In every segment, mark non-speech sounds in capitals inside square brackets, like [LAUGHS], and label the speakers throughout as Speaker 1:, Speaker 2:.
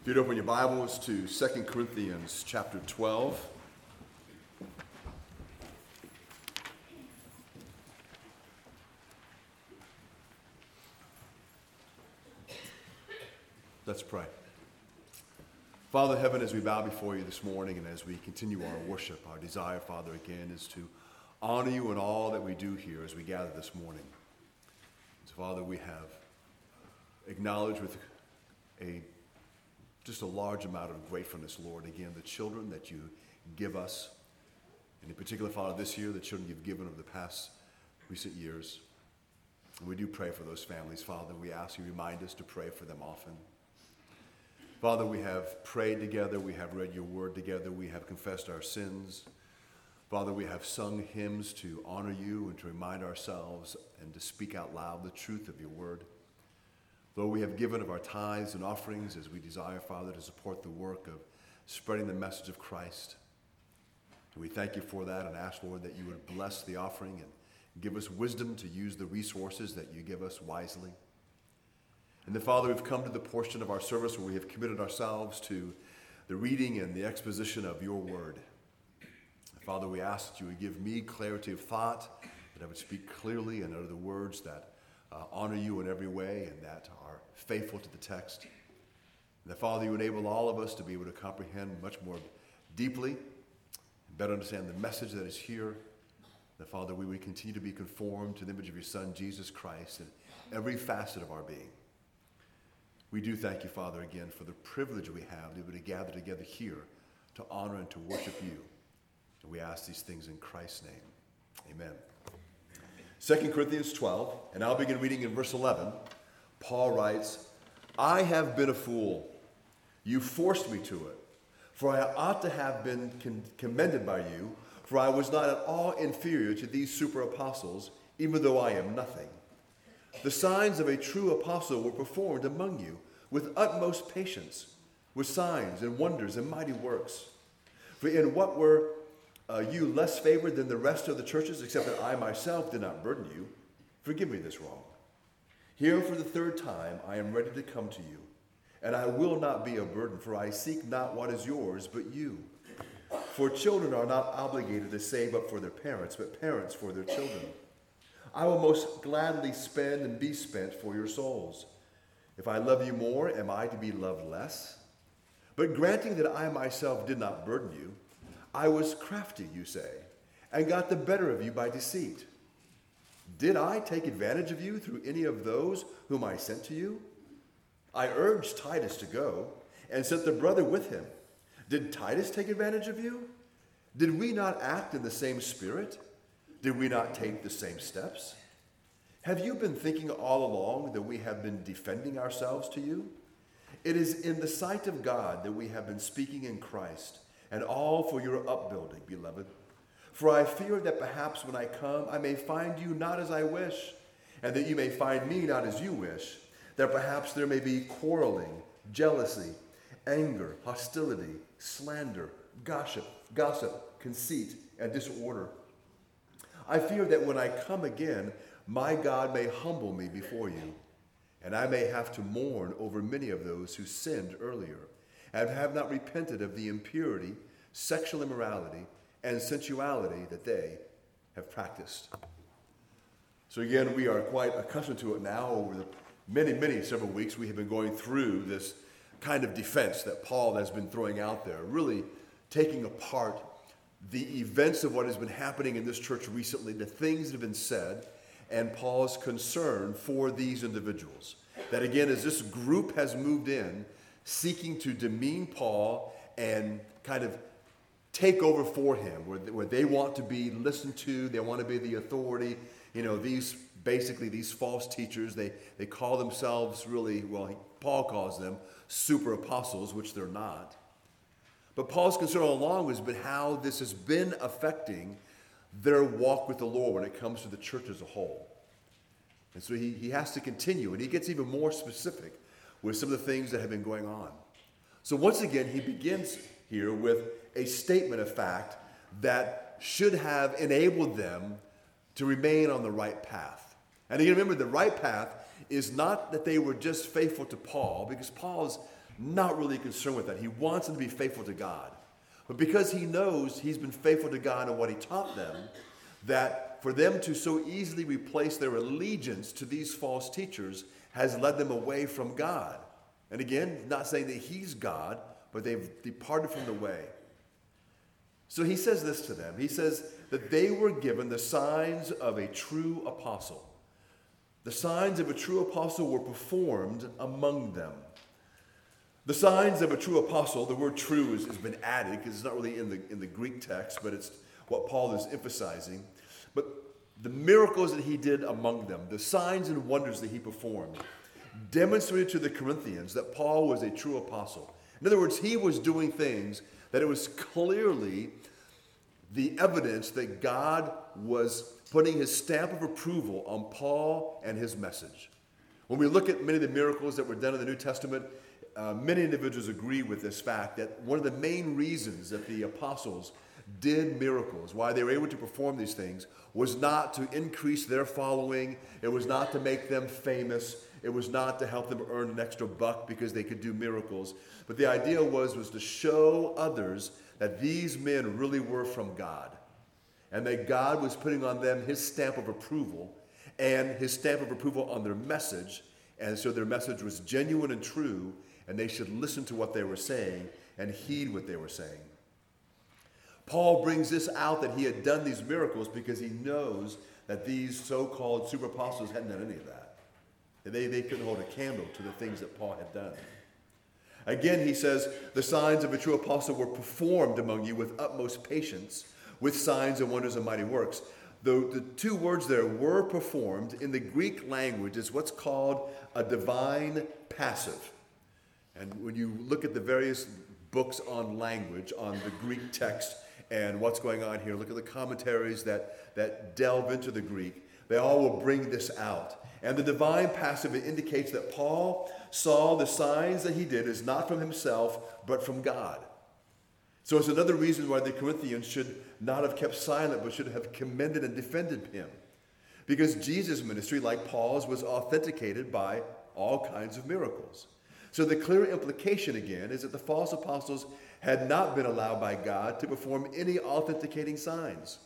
Speaker 1: If you'd open your Bibles to 2 Corinthians chapter 12. Let's pray. Father heaven, as we bow before you this morning and as we continue our worship, our desire, Father, again, is to honor you in all that we do here as we gather this morning. So, Father, we have acknowledged with a just a large amount of gratefulness, Lord. Again, the children that you give us, and in particular, Father, this year, the children you've given over the past recent years. We do pray for those families, Father. We ask you remind us to pray for them often. Father, we have prayed together, we have read your word together, we have confessed our sins. Father, we have sung hymns to honor you and to remind ourselves and to speak out loud the truth of your word. Lord, we have given of our tithes and offerings as we desire, Father, to support the work of spreading the message of Christ. We thank you for that and ask, Lord, that you would bless the offering and give us wisdom to use the resources that you give us wisely. And then, Father, we've come to the portion of our service where we have committed ourselves to the reading and the exposition of your word. Father, we ask that you would give me clarity of thought, that I would speak clearly and utter the words that uh, honor you in every way and that are faithful to the text. And that, Father, you enable all of us to be able to comprehend much more deeply and better understand the message that is here. That, Father, we would continue to be conformed to the image of your Son, Jesus Christ, in every facet of our being. We do thank you, Father, again, for the privilege we have to be able to gather together here to honor and to worship you. And we ask these things in Christ's name. Amen. 2 Corinthians 12, and I'll begin reading in verse 11. Paul writes, I have been a fool. You forced me to it. For I ought to have been commended by you, for I was not at all inferior to these super apostles, even though I am nothing. The signs of a true apostle were performed among you with utmost patience, with signs and wonders and mighty works. For in what were uh, you less favored than the rest of the churches, except that I myself did not burden you? Forgive me this wrong. Here for the third time I am ready to come to you, and I will not be a burden, for I seek not what is yours, but you. For children are not obligated to save up for their parents, but parents for their children. I will most gladly spend and be spent for your souls. If I love you more, am I to be loved less? But granting that I myself did not burden you, I was crafty, you say, and got the better of you by deceit. Did I take advantage of you through any of those whom I sent to you? I urged Titus to go and sent the brother with him. Did Titus take advantage of you? Did we not act in the same spirit? Did we not take the same steps? Have you been thinking all along that we have been defending ourselves to you? It is in the sight of God that we have been speaking in Christ, and all for your upbuilding, beloved. For I fear that perhaps when I come, I may find you not as I wish, and that you may find me not as you wish, that perhaps there may be quarreling, jealousy, anger, hostility, slander, gossip, gossip, conceit, and disorder I fear that when I come again, my God may humble me before you, and I may have to mourn over many of those who sinned earlier and have not repented of the impurity, sexual immorality, and sensuality that they have practiced. So, again, we are quite accustomed to it now. Over the many, many several weeks, we have been going through this kind of defense that Paul has been throwing out there, really taking apart the events of what has been happening in this church recently, the things that have been said, and Paul's concern for these individuals. That again, as this group has moved in, seeking to demean Paul and kind of take over for him, where, where they want to be listened to, they want to be the authority. You know, these basically these false teachers, they, they call themselves really, well, Paul calls them super apostles, which they're not. But Paul's concern all along has been how this has been affecting their walk with the Lord when it comes to the church as a whole. And so he, he has to continue, and he gets even more specific with some of the things that have been going on. So once again, he begins here with a statement of fact that should have enabled them to remain on the right path. And again, remember, the right path is not that they were just faithful to Paul, because Paul is not really concerned with that. He wants them to be faithful to God. But because he knows he's been faithful to God and what he taught them, that for them to so easily replace their allegiance to these false teachers has led them away from God. And again, not saying that he's God, but they've departed from the way. So he says this to them. He says that they were given the signs of a true apostle. The signs of a true apostle were performed among them. The signs of a true apostle, the word true has, been added because it's not really in the, in the Greek text, but it's what Paul is emphasizing. But the miracles that he did among them, the signs and wonders that he performed, demonstrated to the Corinthians that Paul was a true apostle. In other words, he was doing things that it was clearly the evidence that God was putting his stamp of approval on Paul and his message. When we look at many of the miracles that were done in the New Testament, uh, many individuals agree with this fact that one of the main reasons that the apostles did miracles, why they were able to perform these things, was not to increase their following, it was not to make them famous, it was not to help them earn an extra buck because they could do miracles. But the idea was, was to show others that these men really were from God and that God was putting on them his stamp of approval and his stamp of approval on their message. And so their message was genuine and true, and they should listen to what they were saying and heed what they were saying. Paul brings this out that he had done these miracles because he knows that these so called super apostles hadn't done any of that. They, they couldn't hold a candle to the things that Paul had done. Again, he says, the signs of a true apostle were performed among you with utmost patience, with signs and wonders and mighty works. The, the two words there were performed in the Greek language is what's called a divine passive. And when you look at the various books on language, on the Greek text, and what's going on here, look at the commentaries that, that delve into the Greek, they all will bring this out. And the divine passive indicates that Paul saw the signs that he did is not from himself, but from God. So it's another reason why the Corinthians should not have kept silent, but should have commended and defended him. Because Jesus' ministry, like Paul's, was authenticated by all kinds of miracles. So the clear implication again is that the false apostles had not been allowed by God to perform any authenticating signs.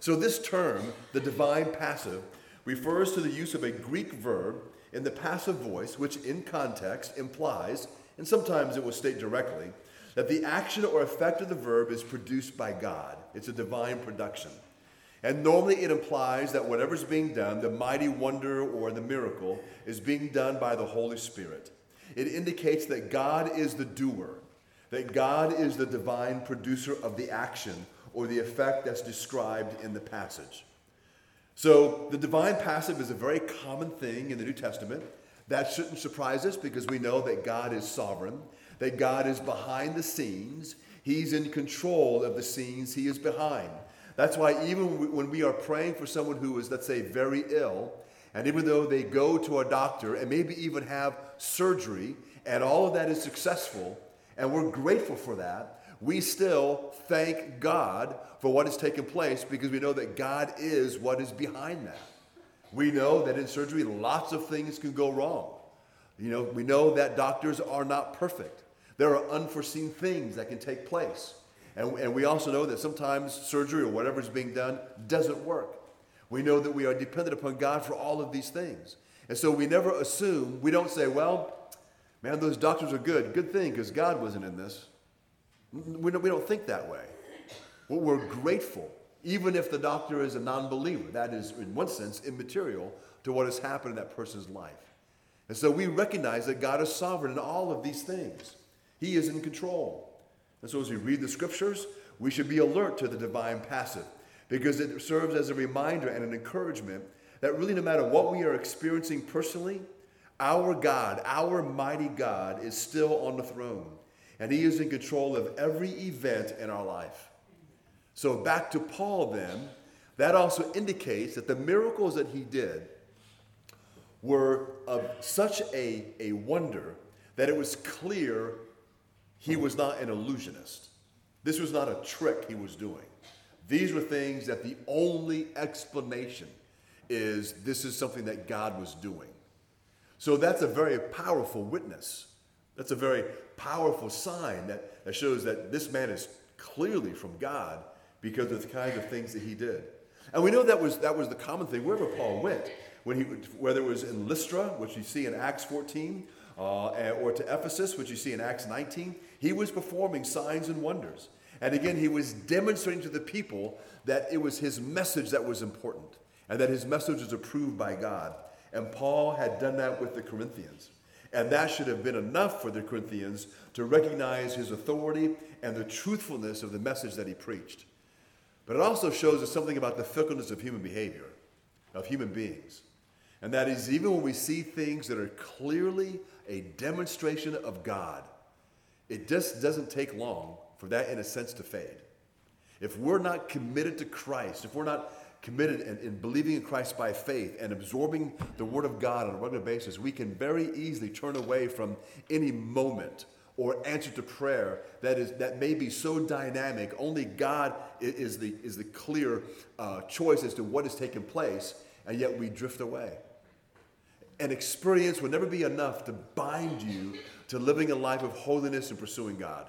Speaker 1: So this term, the divine passive, refers to the use of a Greek verb in the passive voice, which in context implies, and sometimes it will state directly, that the action or effect of the verb is produced by God. It's a divine production. And normally it implies that whatever's being done, the mighty wonder or the miracle, is being done by the Holy Spirit. It indicates that God is the doer, that God is the divine producer of the action or the effect that's described in the passage. So the divine passive is a very common thing in the New Testament. That shouldn't surprise us because we know that God is sovereign, that God is behind the scenes. He's in control of the scenes he is behind. That's why even when we are praying for someone who is, let's say, very ill, and even though they go to a doctor and maybe even have surgery, and all of that is successful, and we're grateful for that, we still thank God for what has taken place because we know that God is what is behind that. We know that in surgery, lots of things can go wrong. You know, we know that doctors are not perfect. There are unforeseen things that can take place. And, and we also know that sometimes surgery or whatever is being done doesn't work. We know that we are dependent upon God for all of these things. And so we never assume, we don't say, well, man, those doctors are good. Good thing, because God wasn't in this. We don't, we don't think that way. we're grateful, even if the doctor is a non believer. That is, in one sense, immaterial to what has happened in that person's life. And so we recognize that God is sovereign in all of these things, He is in control. And so as we read the scriptures, we should be alert to the divine passive because it serves as a reminder and an encouragement that really, no matter what we are experiencing personally, our God, our mighty God, is still on the throne and he is in control of every event in our life. So, back to Paul, then, that also indicates that the miracles that he did were of such a, a wonder that it was clear he was not an illusionist. This was not a trick he was doing. These were things that the only explanation is this is something that God was doing. So that's a very powerful witness. That's a very powerful sign that, that shows that this man is clearly from God because of the kinds of things that he did. And we know that was, that was the common thing wherever Paul went. When he, whether it was in Lystra, which you see in Acts 14, uh, or to Ephesus, which you see in Acts 19, he was performing signs and wonders. And again, he was demonstrating to the people that it was his message that was important and that his message was approved by God. And Paul had done that with the Corinthians. And that should have been enough for the Corinthians to recognize his authority and the truthfulness of the message that he preached. But it also shows us something about the fickleness of human behavior, of human beings. And that is, even when we see things that are clearly a demonstration of God, it just doesn't take long for that, in a sense, to fade. If we're not committed to Christ, if we're not committed and, in, believing in Christ by faith and absorbing the Word of God on a regular basis, we can very easily turn away from any moment or answer to prayer that is that may be so dynamic. Only God is the is the clear uh, choice as to what has taken place, and yet we drift away. An experience will never be enough to bind you to living a life of holiness and pursuing God.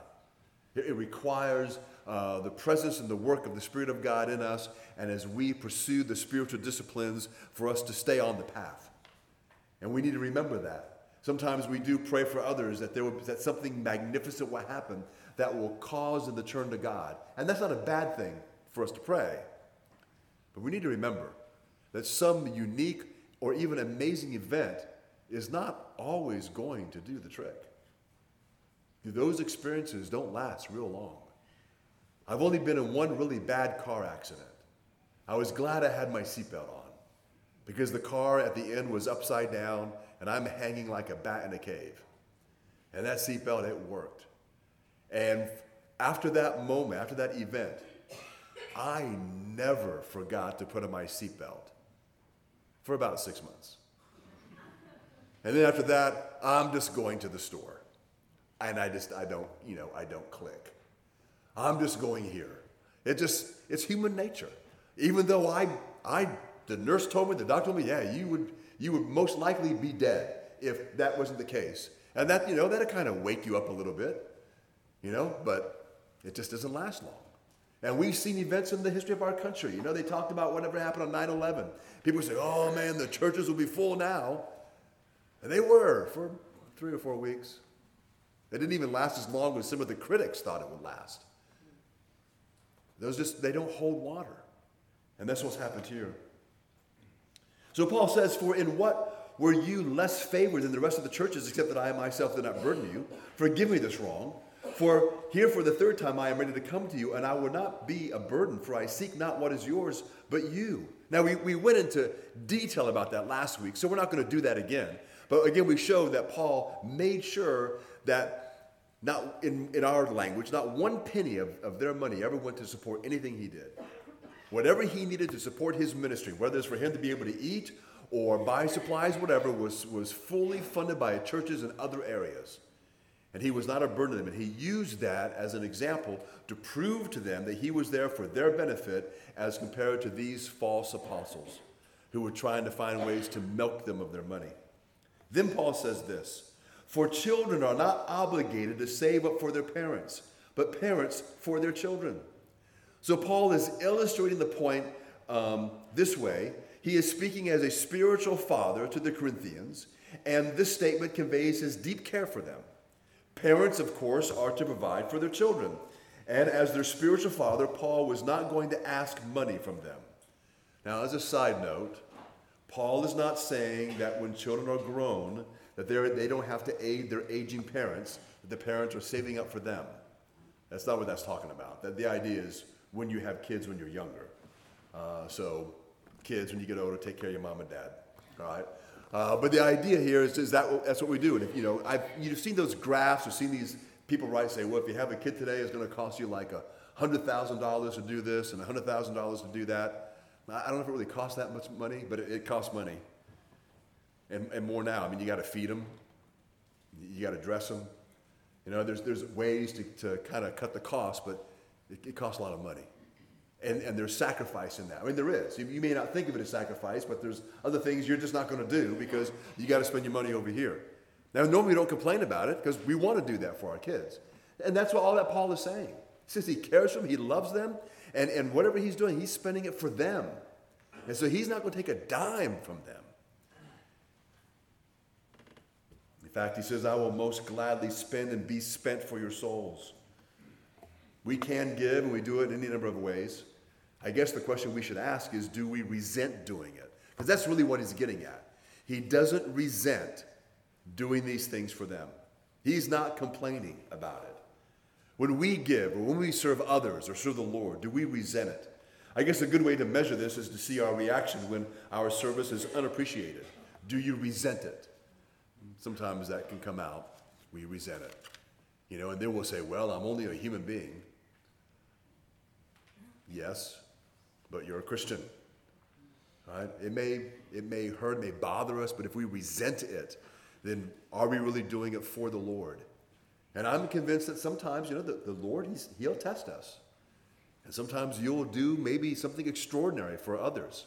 Speaker 1: It, it requires uh, the presence and the work of the Spirit of God in us, and as we pursue the spiritual disciplines, for us to stay on the path. And we need to remember that. Sometimes we do pray for others that there will, that something magnificent will happen that will cause them to turn to God. And that's not a bad thing for us to pray. But we need to remember that some unique or even amazing event is not always going to do the trick. Those experiences don't last real long. I've only been in one really bad car accident. I was glad I had my seatbelt on because the car at the end was upside down and I'm hanging like a bat in a cave. And that seatbelt, it worked. And after that moment, after that event, I never forgot to put on my seatbelt for about six months. And then after that, I'm just going to the store. And I just, I don't, you know, I don't click. I'm just going here. It just, it's human nature. Even though I, I, the nurse told me, the doctor told me, yeah, you would, you would most likely be dead if that wasn't the case. And that, you know, that'll kind of wake you up a little bit, you know, but it just doesn't last long. And we've seen events in the history of our country. You know, they talked about whatever happened on 9 11. People say, oh man, the churches will be full now. And they were for three or four weeks. They didn't even last as long as some of the critics thought it would last. Those just, they don't hold water. And that's what's happened here. So Paul says, For in what were you less favored than the rest of the churches, except that I myself did not burden you? Forgive me this wrong. For here for the third time I am ready to come to you, and I will not be a burden, for I seek not what is yours, but you. Now, we, we went into detail about that last week, so we're not going to do that again. But again, we showed that Paul made sure that, not in, in our language, not one penny of, of their money ever went to support anything he did. Whatever he needed to support his ministry, whether it's for him to be able to eat or buy supplies, whatever, was, was fully funded by churches in other areas. And he was not a burden to them. And he used that as an example to prove to them that he was there for their benefit as compared to these false apostles who were trying to find ways to milk them of their money. Then Paul says this For children are not obligated to save up for their parents, but parents for their children. So Paul is illustrating the point um, this way. He is speaking as a spiritual father to the Corinthians, and this statement conveys his deep care for them. Parents, of course, are to provide for their children. And as their spiritual father, Paul was not going to ask money from them. Now, as a side note, Paul is not saying that when children are grown, that they don't have to aid their aging parents, that the parents are saving up for them. That's not what that's talking about. That the idea is when you have kids when you're younger. Uh, so, kids, when you get older, take care of your mom and dad. All right? Uh, but the idea here is, is that that's what we do. And if, you know, I've, you've seen those graphs or seen these people write, say, well, if you have a kid today, it's going to cost you like a $100,000 to do this and a $100,000 to do that. I don't know if it really costs that much money, but it, it costs money. And, and more now. I mean, you got to feed them, you got to dress them. You know, there's, there's ways to, to kind of cut the cost, but it, it costs a lot of money. And, and there's sacrifice in that. I mean, there is. You, you may not think of it as sacrifice, but there's other things you're just not going to do because you got to spend your money over here. Now, normally we don't complain about it because we want to do that for our kids. And that's what all that Paul is saying. Says he cares for them, he loves them, and, and whatever he's doing, he's spending it for them. And so he's not going to take a dime from them. In fact, he says, I will most gladly spend and be spent for your souls. We can give, and we do it in any number of ways. I guess the question we should ask is do we resent doing it? Because that's really what he's getting at. He doesn't resent doing these things for them, he's not complaining about it. When we give or when we serve others or serve the Lord, do we resent it? I guess a good way to measure this is to see our reaction when our service is unappreciated. Do you resent it? Sometimes that can come out. We resent it. You know, and then we'll say, well, I'm only a human being. Yes, but you're a Christian. Right? It may, it may hurt, may bother us, but if we resent it, then are we really doing it for the Lord? And I'm convinced that sometimes, you know, the, the Lord, he's, He'll test us. And sometimes you'll do maybe something extraordinary for others.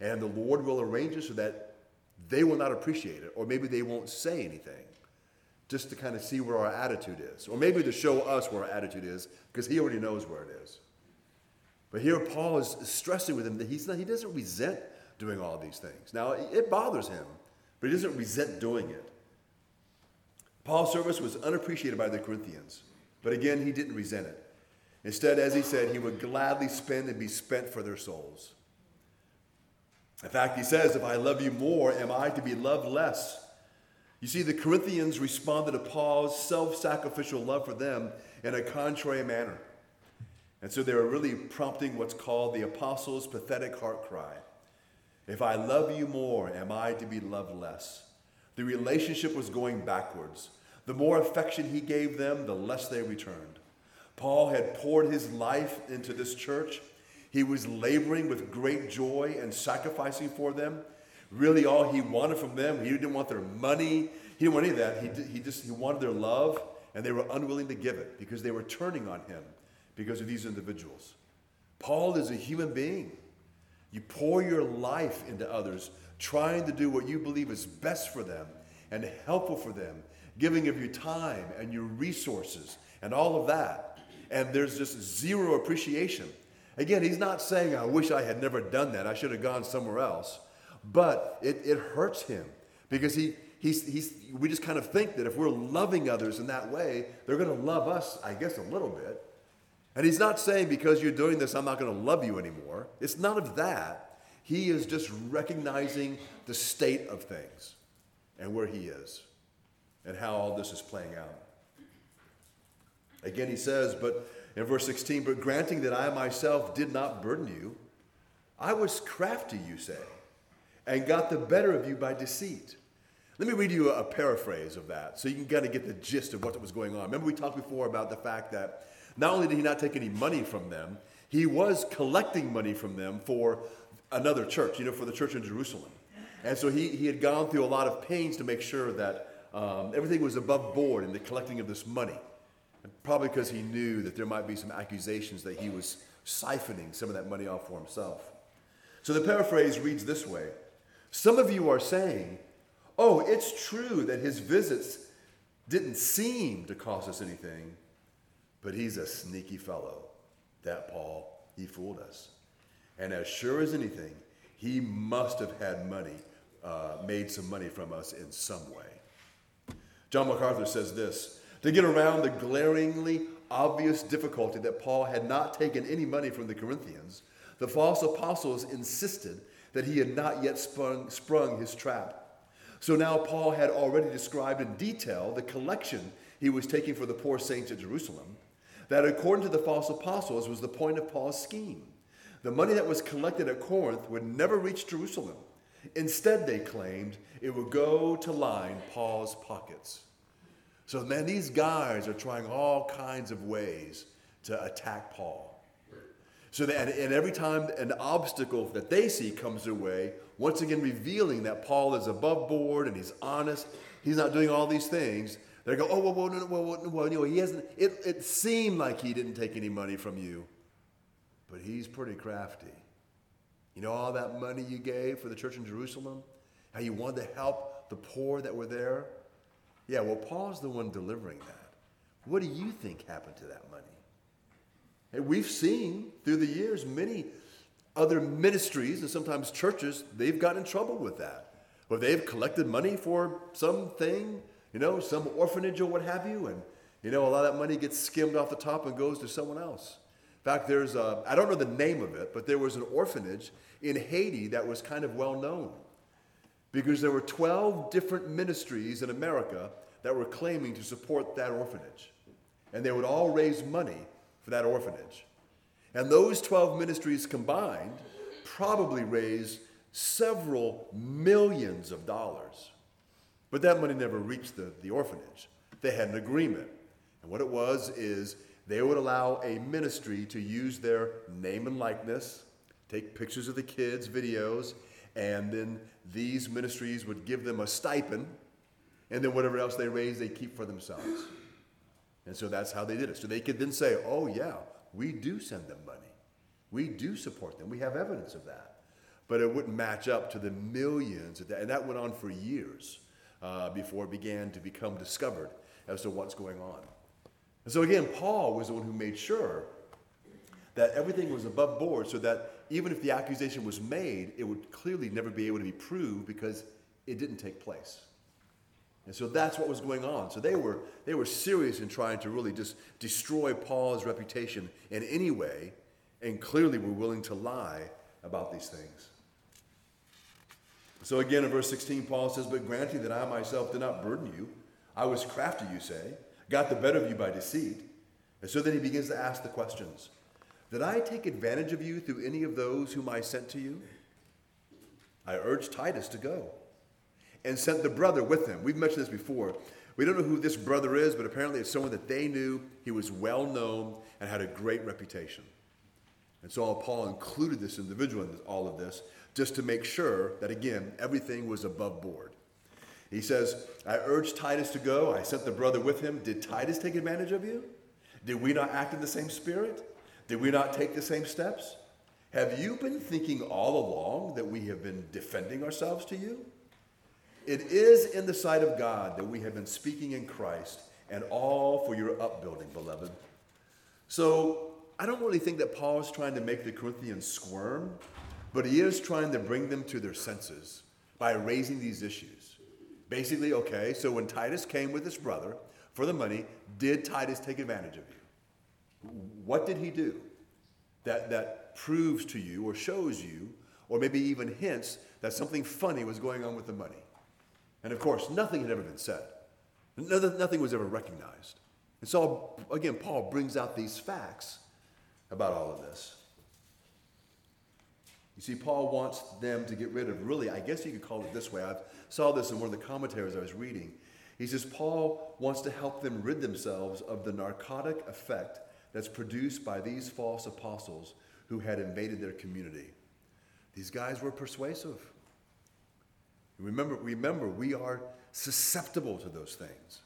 Speaker 1: And the Lord will arrange it so that they will not appreciate it, or maybe they won't say anything, just to kind of see where our attitude is. Or maybe to show us where our attitude is, because He already knows where it is. But here Paul is stressing with him that he's not, he doesn't resent doing all these things. Now, it bothers him, but he doesn't resent doing it. Paul's service was unappreciated by the Corinthians, but again, he didn't resent it. Instead, as he said, he would gladly spend and be spent for their souls. In fact, he says, If I love you more, am I to be loved less? You see, the Corinthians responded to Paul's self sacrificial love for them in a contrary manner. And so they were really prompting what's called the apostles' pathetic heart cry. If I love you more, am I to be loved less? The relationship was going backwards. The more affection he gave them, the less they returned. Paul had poured his life into this church. He was laboring with great joy and sacrificing for them. Really, all he wanted from them, he didn't want their money. He didn't want any of that. He, he just he wanted their love, and they were unwilling to give it because they were turning on him because of these individuals. Paul is a human being. You pour your life into others, trying to do what you believe is best for them and helpful for them, giving of your time and your resources and all of that. And there's just zero appreciation. Again, he's not saying, I wish I had never done that. I should have gone somewhere else. But it, it hurts him because he, he's, he's, we just kind of think that if we're loving others in that way, they're going to love us, I guess, a little bit. And he's not saying, because you're doing this, I'm not going to love you anymore. It's none of that. He is just recognizing the state of things and where he is and how all this is playing out. Again, he says, but in verse 16, but granting that I myself did not burden you, I was crafty, you say, and got the better of you by deceit. Let me read you a paraphrase of that so you can kind of get the gist of what was going on. Remember, we talked before about the fact that not only did he not take any money from them, he was collecting money from them for another church, you know, for the church in Jerusalem. And so he, he had gone through a lot of pains to make sure that um, everything was above board in the collecting of this money. Probably because he knew that there might be some accusations that he was siphoning some of that money off for himself. So the paraphrase reads this way Some of you are saying, oh, it's true that his visits didn't seem to cost us anything, but he's a sneaky fellow. That Paul, he fooled us. And as sure as anything, he must have had money, uh, made some money from us in some way. John MacArthur says this to get around the glaringly obvious difficulty that Paul had not taken any money from the Corinthians, the false apostles insisted that he had not yet sprung, sprung his trap. So now Paul had already described in detail the collection he was taking for the poor saints at Jerusalem that according to the false apostles was the point of Paul's scheme. The money that was collected at Corinth would never reach Jerusalem. Instead, they claimed it would go to line Paul's pockets. So, man, these guys are trying all kinds of ways to attack Paul. So that, and every time an obstacle that they see comes their way, once again revealing that Paul is above board and he's honest, he's not doing all these things, they go, oh, well, well, no, well, well, you know, he hasn't, it, it seemed like he didn't take any money from you, but he's pretty crafty. You know all that money you gave for the church in Jerusalem? How you wanted to help the poor that were there? Yeah, well, Paul's the one delivering that. What do you think happened to that money? And we've seen through the years many other ministries and sometimes churches, they've gotten in trouble with that. Or they've collected money for something, you know, some orphanage or what have you, and, you know, a lot of that money gets skimmed off the top and goes to someone else. In fact, there's a, I don't know the name of it, but there was an orphanage in Haiti that was kind of well known because there were 12 different ministries in America that were claiming to support that orphanage. And they would all raise money for that orphanage. And those 12 ministries combined probably raised several millions of dollars. But that money never reached the, the orphanage. They had an agreement. And what it was is they would allow a ministry to use their name and likeness, take pictures of the kids, videos, and then these ministries would give them a stipend, and then whatever else they raised, they keep for themselves. And so that's how they did it. So they could then say, oh, yeah, we do send them money. We do support them. We have evidence of that. But it wouldn't match up to the millions. That, and that went on for years uh, before it began to become discovered as to what's going on. And so again, Paul was the one who made sure that everything was above board so that even if the accusation was made, it would clearly never be able to be proved because it didn't take place. And so that's what was going on. So they were, they were serious in trying to really just destroy Paul's reputation in any way, and clearly were willing to lie about these things. So again, in verse 16, Paul says, But granting that I myself did not burden you, I was crafty, you say, got the better of you by deceit. And so then he begins to ask the questions Did I take advantage of you through any of those whom I sent to you? I urged Titus to go and sent the brother with him. We've mentioned this before. We don't know who this brother is, but apparently it's someone that they knew. He was well known and had a great reputation. And so Paul included this individual in all of this just to make sure that, again, everything was above board. He says, I urged Titus to go. I sent the brother with him. Did Titus take advantage of you? Did we not act in the same spirit? Did we not take the same steps? Have you been thinking all along that we have been defending ourselves to you? It is in the sight of God that we have been speaking in Christ, and all for your upbuilding, beloved. So I don't really think that Paul is trying to make the Corinthians squirm, but he is trying to bring them to their senses by raising these issues. Basically, okay, so when Titus came with his brother for the money, did Titus take advantage of you? What did he do that, that proves to you or shows you, or maybe even hints that something funny was going on with the money? And of course, nothing had ever been said, nothing was ever recognized. And so, again, Paul brings out these facts about all of this. You see, Paul wants them to get rid of, really, I guess you could call it this way. I saw this in one of the commentaries I was reading. He says, Paul wants to help them rid themselves of the narcotic effect that's produced by these false apostles who had invaded their community. These guys were persuasive. Remember, remember, we are susceptible to those things.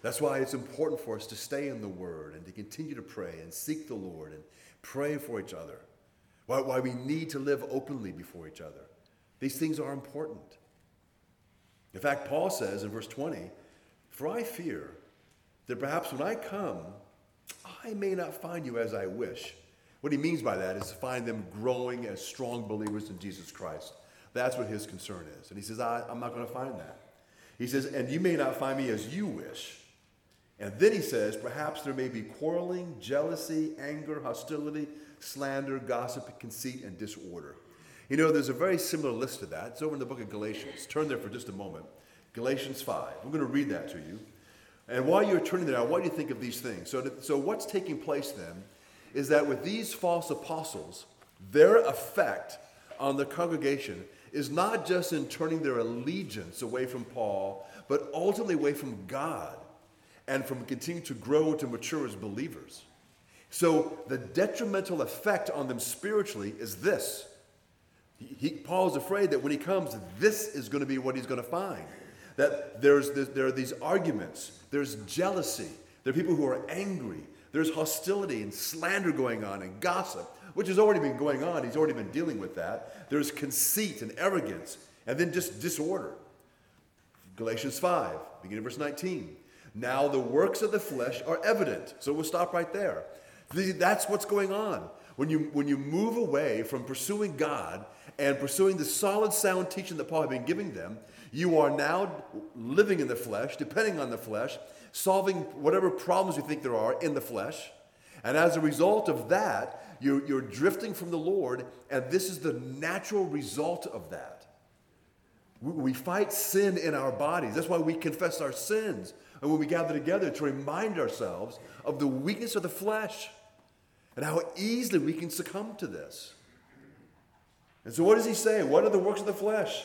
Speaker 1: That's why it's important for us to stay in the Word and to continue to pray and seek the Lord and pray for each other. Why, why we need to live openly before each other. These things are important. In fact, Paul says in verse 20, For I fear that perhaps when I come, I may not find you as I wish. What he means by that is to find them growing as strong believers in Jesus Christ. That's what his concern is. And he says, I, am not going to find that. He says, and you may not find me as you wish. And then he says, perhaps there may be quarreling, jealousy, anger, hostility, slander, gossip, conceit, and disorder. You know, there's a very similar list to that. It's over in the book of Galatians. Turn there for just a moment. Galatians 5. I'm going to read that to you. And while you're turning there, I do you think of these things. So, so what's taking place then is that with these false apostles, their effect on the congregation is not just in turning their allegiance away from Paul, but ultimately away from God and from continuing to grow to mature as believers. So the detrimental effect on them spiritually is this. He, Paul's afraid that when he comes, this is going to be what he's going to find. That there's, there are these arguments, there's jealousy, there are people who are angry, there's hostility and slander going on and gossip which has already been going on. He's already been dealing with that. There's conceit and arrogance, and then just disorder. Galatians 5, beginning verse 19. Now the works of the flesh are evident. So we'll stop right there. That's what's going on. When you, when you move away from pursuing God and pursuing the solid, sound teaching that Paul had been giving them, you are now living in the flesh, depending on the flesh, solving whatever problems you think there are in the flesh. And as a result of that, you're, you're drifting from the Lord, and this is the natural result of that. We, we fight sin in our bodies. That's why we confess our sins. And when we gather together to remind ourselves of the weakness of the flesh and how easily we can succumb to this. And so, what does he say? What are the works of the flesh?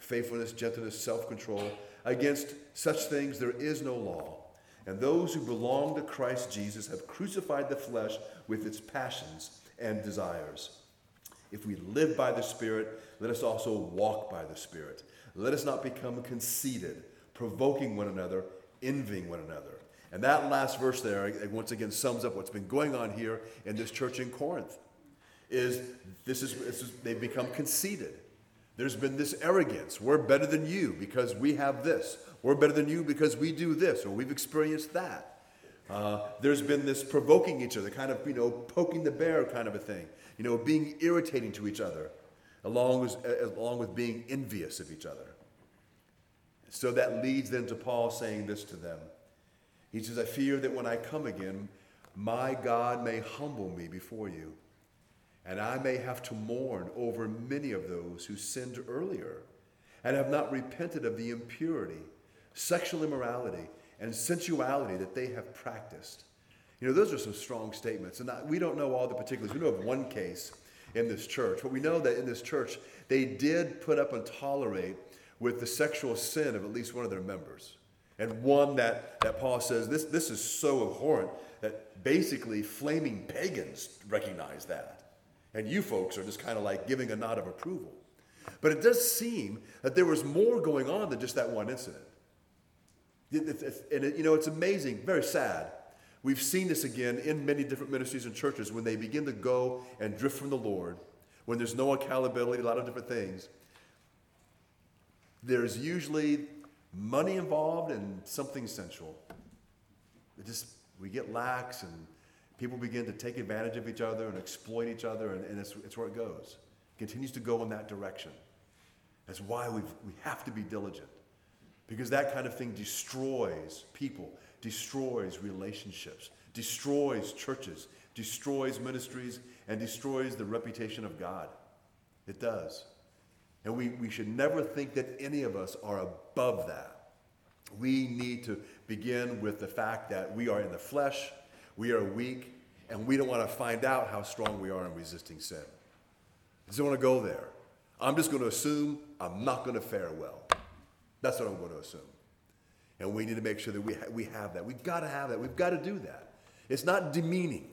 Speaker 1: faithfulness, gentleness, self control. Against such things there is no law. And those who belong to Christ Jesus have crucified the flesh with its passions and desires. If we live by the Spirit, let us also walk by the Spirit. Let us not become conceited, provoking one another, envying one another. And that last verse there, once again, sums up what's been going on here in this church in Corinth. Is this is, this is they've become conceited. There's been this arrogance. We're better than you because we have this. We're better than you because we do this, or we've experienced that. Uh, there's been this provoking each other, kind of, you know, poking the bear kind of a thing, you know, being irritating to each other, along with, along with being envious of each other. So that leads then to Paul saying this to them. He says, I fear that when I come again, my God may humble me before you, and I may have to mourn over many of those who sinned earlier and have not repented of the impurity, sexual immorality, and sensuality that they have practiced. You know, those are some strong statements. And we don't know all the particulars. We know of one case in this church, but we know that in this church, they did put up and tolerate with the sexual sin of at least one of their members. And one that, that Paul says, this, this is so abhorrent that basically flaming pagans recognize that. And you folks are just kind of like giving a nod of approval. But it does seem that there was more going on than just that one incident. And you know, it's amazing, very sad. We've seen this again in many different ministries and churches when they begin to go and drift from the Lord, when there's no accountability, a lot of different things. There's usually money involved and something sensual. It just, we get lax and people begin to take advantage of each other and exploit each other, and, and it's, it's where it goes. It continues to go in that direction. That's why we we have to be diligent. Because that kind of thing destroys people, destroys relationships, destroys churches, destroys ministries, and destroys the reputation of God. It does. And we, we should never think that any of us are above that. We need to begin with the fact that we are in the flesh, we are weak, and we don't want to find out how strong we are in resisting sin. I don't want to go there. I'm just going to assume I'm not going to fare well. That's what I'm going to assume. And we need to make sure that we, ha- we have that. We've got to have that. We've got to do that. It's not demeaning.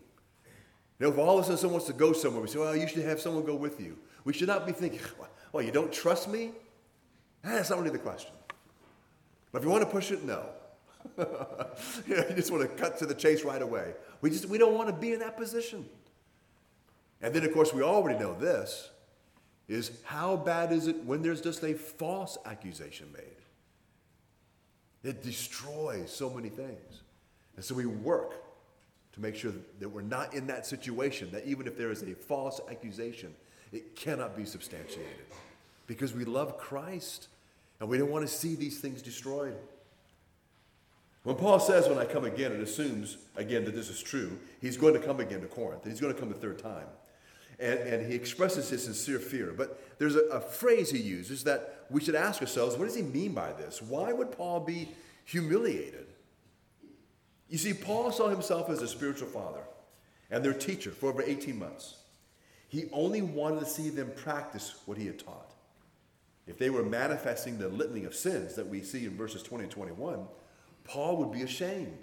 Speaker 1: You know, if all of a sudden someone wants to go somewhere, we say, well, you should have someone go with you. We should not be thinking, well, you don't trust me? That's not really the question. But if you want to push it, no. [LAUGHS] you, know, you just want to cut to the chase right away. We just we don't want to be in that position. And then, of course, we already know this is how bad is it when there's just a false accusation made? It destroys so many things. And so we work to make sure that we're not in that situation, that even if there is a false accusation, it cannot be substantiated. Because we love Christ and we don't want to see these things destroyed. When Paul says, when I come again, it assumes, again, that this is true. He's going to come again to Corinth, and he's going to come a third time. And, and he expresses his sincere fear. But there's a, a phrase he uses that we should ask ourselves what does he mean by this? Why would Paul be humiliated? You see, Paul saw himself as a spiritual father and their teacher for over 18 months. He only wanted to see them practice what he had taught. if they were manifesting the litany of sins that we see in verses 20 and 21, Paul would be ashamed.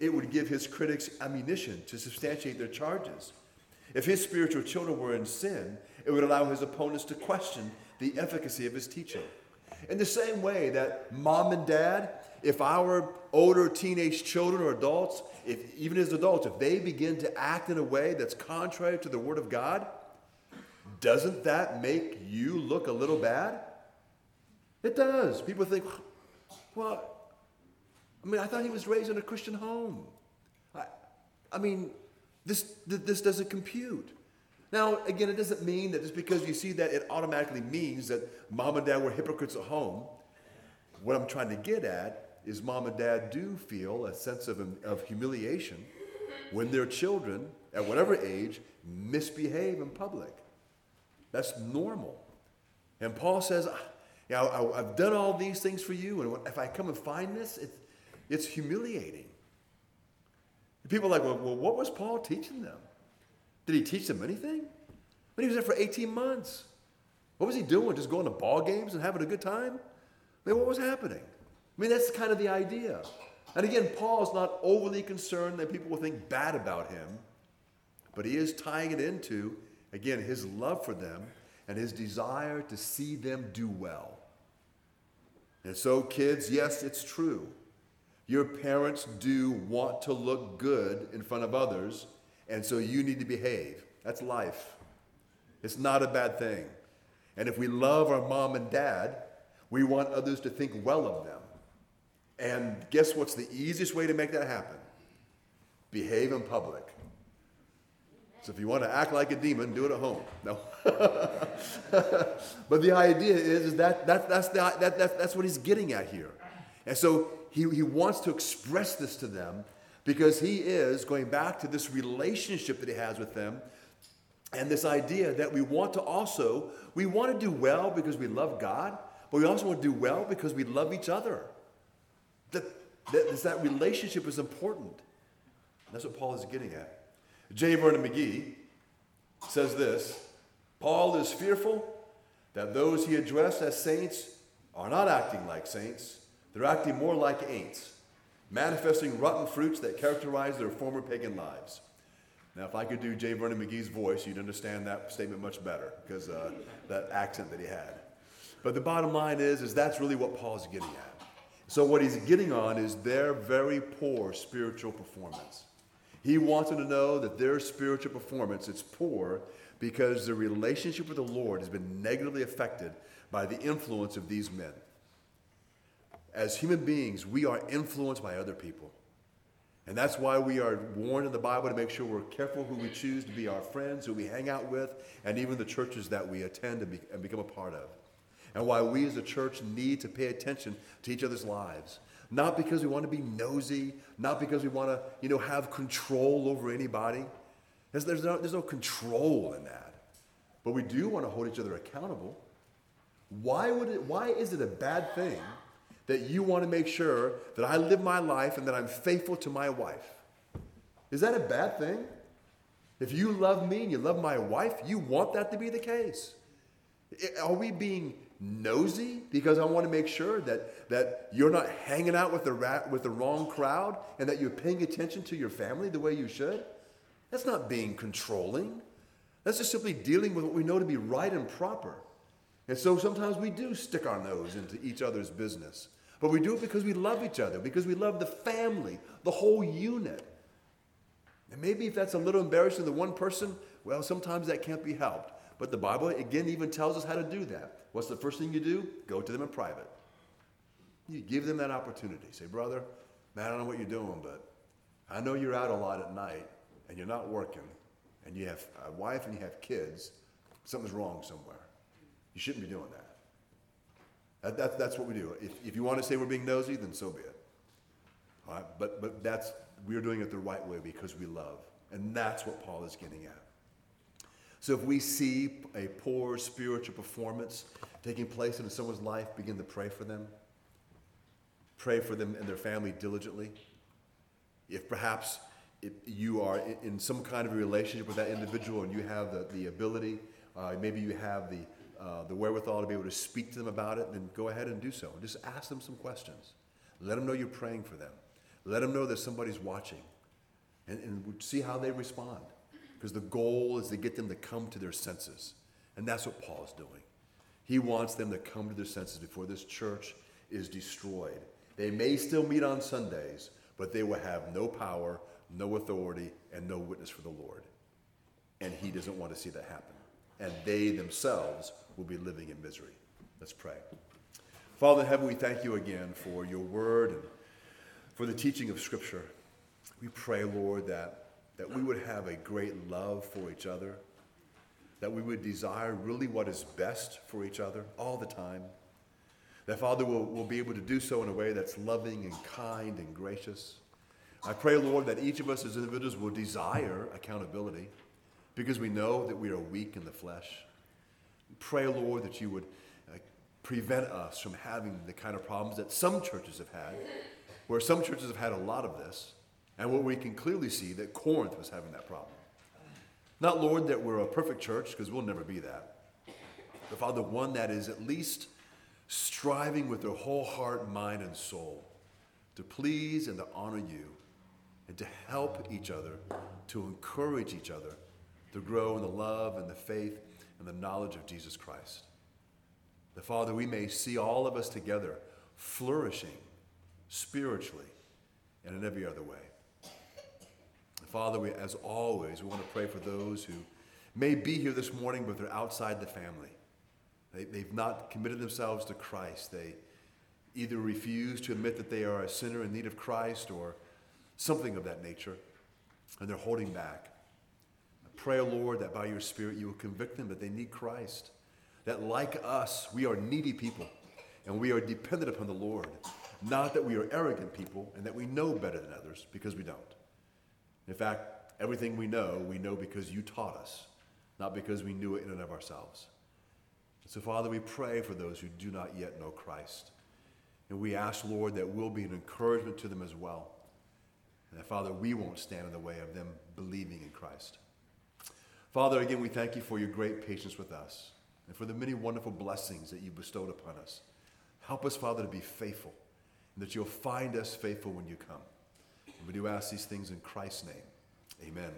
Speaker 1: It would give his critics ammunition to substantiate their charges. If his spiritual children were in sin, it would allow his opponents to question the efficacy of his teaching. In the same way that mom and dad, if our older teenage children or adults, if, even as adults, if they begin to act in a way that's contrary to the Word of God, doesn't that make you look a little bad? It does. People think, well, I mean, I thought he was raised in a Christian home. I, I mean, this, this doesn't compute. Now, again, it doesn't mean that just because you see that, it automatically means that mom and dad were hypocrites at home. What I'm trying to get at is mom and dad do feel a sense of, of humiliation when their children, at whatever age, misbehave in public. That's normal. And Paul says, yeah, I, have done all these things for you, and if I come and find this, it's, it's humiliating. People are like, well, well, what was Paul teaching them? Did he teach them anything? But he was there for 18 months. What was he doing? Just going to ball games and having a good time? I mean, what was happening? I mean, that's kind of the idea. And again, Paul is not overly concerned that people will think bad about him, but he is tying it into, again, his love for them and his desire to see them do well. And so, kids, yes, it's true. Your parents do want to look good in front of others, and so you need to behave. That's life. It's not a bad thing. And if we love our mom and dad, we want others to think well of them. And guess what's the easiest way to make that happen? Behave in public. So if you want to act like a demon, do it at home. No. [LAUGHS] but the idea is, is that, that, that's, the, that, that, that's what he's getting at here. And so he, he wants to express this to them because he is going back to this relationship that he has with them and this idea that we want to also we want to do well because we love god but we also want to do well because we love each other. That, that, that relationship is important. That's what paul is getting at. J. Vernon mcgee says this paul is fearful that those he addressed as saints are not acting like saints they're acting more like ain'ts manifesting rotten fruits that characterize their former pagan lives. Now, if I could do J. Vernon McGee's voice, you'd understand that statement much better because uh, that accent that he had. But the bottom line is, is that's really what Paul's getting at. So what he's getting on is their very poor spiritual performance. He wants them to know that their spiritual performance is poor because their relationship with the Lord has been negatively affected by the influence of these men as human beings, we are influenced by other people. And that's why we are warned in the Bible to make sure we're careful who we choose to be our friends, who we hang out with, and even the churches that we attend and, be, and become a part of. And why we as a church need to pay attention to each other's lives. Not because we want to be nosy, not because we want to, you know, have control over anybody. There's, there's, no, there's no control in that. But we do want to hold each other accountable. Why, would it, why is it a bad thing that you want to make sure that I live my life and that I'm faithful to my wife. Is that a bad thing? If you love me and you love my wife, you want that to be the case. Are we being nosy because I want to make sure that, that you're not hanging out with the, rat, with the wrong crowd and that you're paying attention to your family the way you should? That's not being controlling. That's just simply dealing with what we know to be right and proper. And so sometimes we do stick our nose into each other's business. But we do it because we love each other, because we love the family, the whole unit. And maybe if that's a little embarrassing to one person, well, sometimes that can't be helped. But the Bible, again, even tells us how to do that. What's the first thing you do? Go to them in private. You give them that opportunity. Say, brother, man, I don't know what you're doing, but I know you're out a lot at night and you're not working and you have a wife and you have kids. Something's wrong somewhere. You shouldn't be doing that. That, that, that's what we do. If, if you want to say we're being nosy, then so be it. All right? But, but that's, we're doing it the right way because we love. And that's what Paul is getting at. So if we see a poor spiritual performance taking place in someone's life, begin to pray for them. Pray for them and their family diligently. If perhaps if you are in some kind of a relationship with that individual and you have the, the ability, uh, maybe you have the uh, the wherewithal to be able to speak to them about it, then go ahead and do so. Just ask them some questions. Let them know you're praying for them. Let them know that somebody's watching and, and see how they respond. Because the goal is to get them to come to their senses. And that's what Paul is doing. He wants them to come to their senses before this church is destroyed. They may still meet on Sundays, but they will have no power, no authority, and no witness for the Lord. And he doesn't want to see that happen. And they themselves will be living in misery. Let's pray. Father in heaven, we thank you again for your word and for the teaching of Scripture. We pray, Lord, that, that we would have a great love for each other, that we would desire really what is best for each other all the time. That, Father, we'll, we'll be able to do so in a way that's loving and kind and gracious. I pray, Lord, that each of us as individuals will desire accountability because we know that we are weak in the flesh. Pray, Lord, that you would uh, prevent us from having the kind of problems that some churches have had, where some churches have had a lot of this, and where we can clearly see that Corinth was having that problem. Not, Lord, that we're a perfect church, because we'll never be that. But, Father, one that is at least striving with their whole heart, mind, and soul to please and to honor you and to help each other, to encourage each other to grow in the love and the faith and the knowledge of Jesus Christ. The Father, we may see all of us together flourishing spiritually and in every other way. And Father, we, as always, we want to pray for those who may be here this morning, but they're outside the family. They, they've not committed themselves to Christ. They either refuse to admit that they are a sinner in need of Christ or something of that nature, and they're holding back. Pray, Lord, that by your Spirit you will convict them that they need Christ. That, like us, we are needy people and we are dependent upon the Lord. Not that we are arrogant people and that we know better than others, because we don't. In fact, everything we know, we know because you taught us, not because we knew it in and of ourselves. So, Father, we pray for those who do not yet know Christ. And we ask, Lord, that we'll be an encouragement to them as well. And that, Father, we won't stand in the way of them believing in Christ. Father, again, we thank you for your great patience with us and for the many wonderful blessings that you bestowed upon us. Help us, Father, to be faithful and that you'll find us faithful when you come. And we do ask these things in Christ's name. Amen.